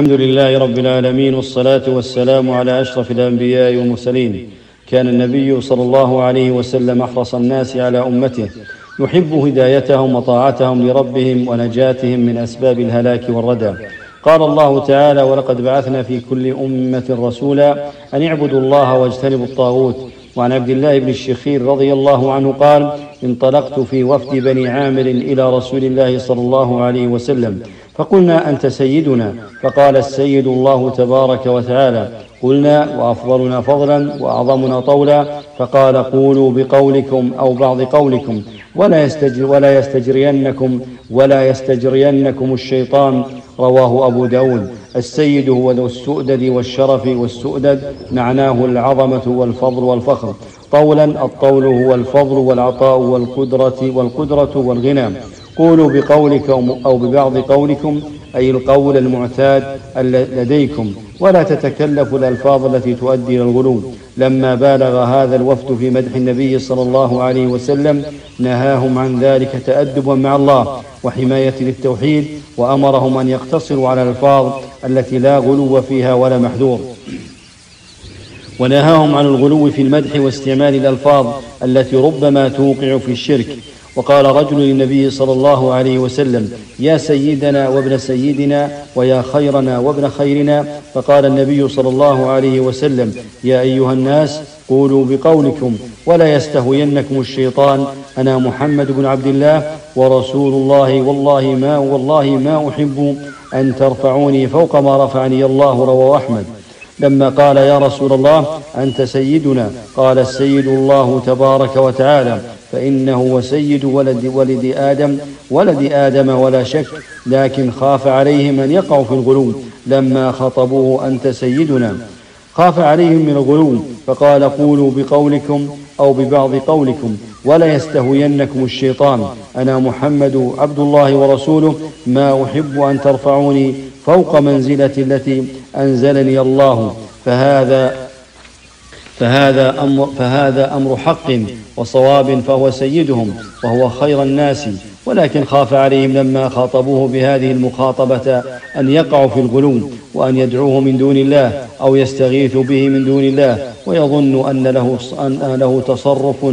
الحمد لله رب العالمين والصلاة والسلام على أشرف الأنبياء والمرسلين. كان النبي صلى الله عليه وسلم أحرص الناس على أمته. يحب هدايتهم وطاعتهم لربهم ونجاتهم من أسباب الهلاك والردى. قال الله تعالى ولقد بعثنا في كل أمة رسولا أن اعبدوا الله واجتنبوا الطاغوت. وعن عبد الله بن الشخير رضي الله عنه قال انطلقت في وفد بني عامر إلى رسول الله صلى الله عليه وسلم. فقلنا أنت سيدنا. فقال السيد الله تبارك وتعالى قلنا وأفضلنا فضلا وأعظمنا طولا. فقال قولوا بقولكم أو بعض قولكم ولا, يستجر ولا يستجرينكم ولا يستجرينكم الشيطان. رواه أبو داود. السيد هو ذو السؤدد والشرف والسؤدد معناه العظمة والفضل والفخر. طولا الطول هو الفضل والعطاء والقدرة والقدرة والغنى. قولوا بقولكم أو ببعض قولكم أي القول المعتاد لديكم. ولا تتكلفوا الألفاظ التي تؤدي إلى الغلو. لما بالغ هذا الوفد في مدح النبي صلى الله عليه وسلم نهاهم عن ذلك تأدبا مع الله وحماية للتوحيد وأمرهم أن يقتصروا على الألفاظ التي لا غلو فيها ولا محذور. ونهاهم عن الغلو في المدح واستعمال الألفاظ التي ربما توقع في الشرك. وقال رجل للنبي صلى الله عليه وسلم يا سيدنا وابن سيدنا ويا خيرنا وابن خيرنا. فقال النبي صلى الله عليه وسلم يا أيها الناس قولوا بقولكم ولا يستهوينكم الشيطان. أنا محمد بن عبد الله ورسول الله والله ما والله ما أحب أن ترفعوني فوق ما رفعني الله رواه أحمد. لما قال يا رسول الله أنت سيدنا؟ قال السيد الله تبارك وتعالى فإنه وسيد ولد ولد آدم ولد آدم ولا شك لكن خاف عليهم أن يقعوا في الغلو لما خطبوه أنت سيدنا. خاف عليهم من الغلو فقال قولوا بقولكم أو ببعض قولكم ولا يستهوينكم الشيطان. أنا محمد عبد الله ورسوله ما أحب أن ترفعوني فوق منزلة التي أنزلني الله. فهذا فهذا أمر, فهذا أمر حق وصواب فهو سيدهم وهو خير الناس. ولكن خاف عليهم لما خاطبوه بهذه المخاطبة أن يقعوا في الغلو وأن يدعوه من دون الله أو يستغيثوا به من دون الله. ويظن أن له, أن له تصرف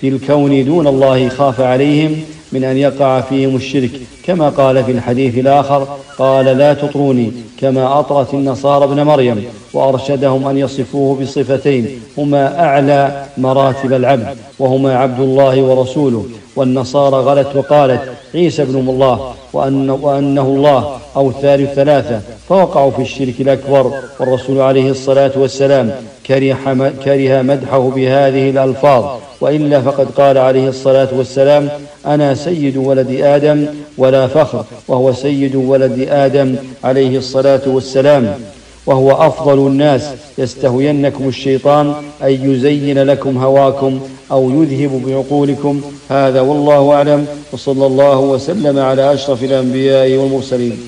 في الكون دون الله خاف عليهم من أن يقع فيهم الشرك كما قال في الحديث الآخر قال لا تطروني كما أطرت النصارى ابن مريم وأرشدهم أن يصفوه بصفتين هما أعلى مراتب العبد وهما عبد الله ورسوله والنصارى غلت وقالت عيسى ابن الله وأن وأنه الله أو ثالث ثلاثة فوقعوا في الشرك الأكبر. والرسول عليه الصلاة والسلام كره, مدحه بهذه الألفاظ. وإلا فقد قال عليه الصلاة والسلام أنا سيد ولد آدم ولا فخر وهو سيد ولد آدم عليه الصلاة والسلام. وهو أفضل الناس يستهوينكم الشيطان أن يزين لكم هواكم أو يذهب بعقولكم. هذا والله أعلم وصلى الله وسلم على أشرف الأنبياء والمرسلين.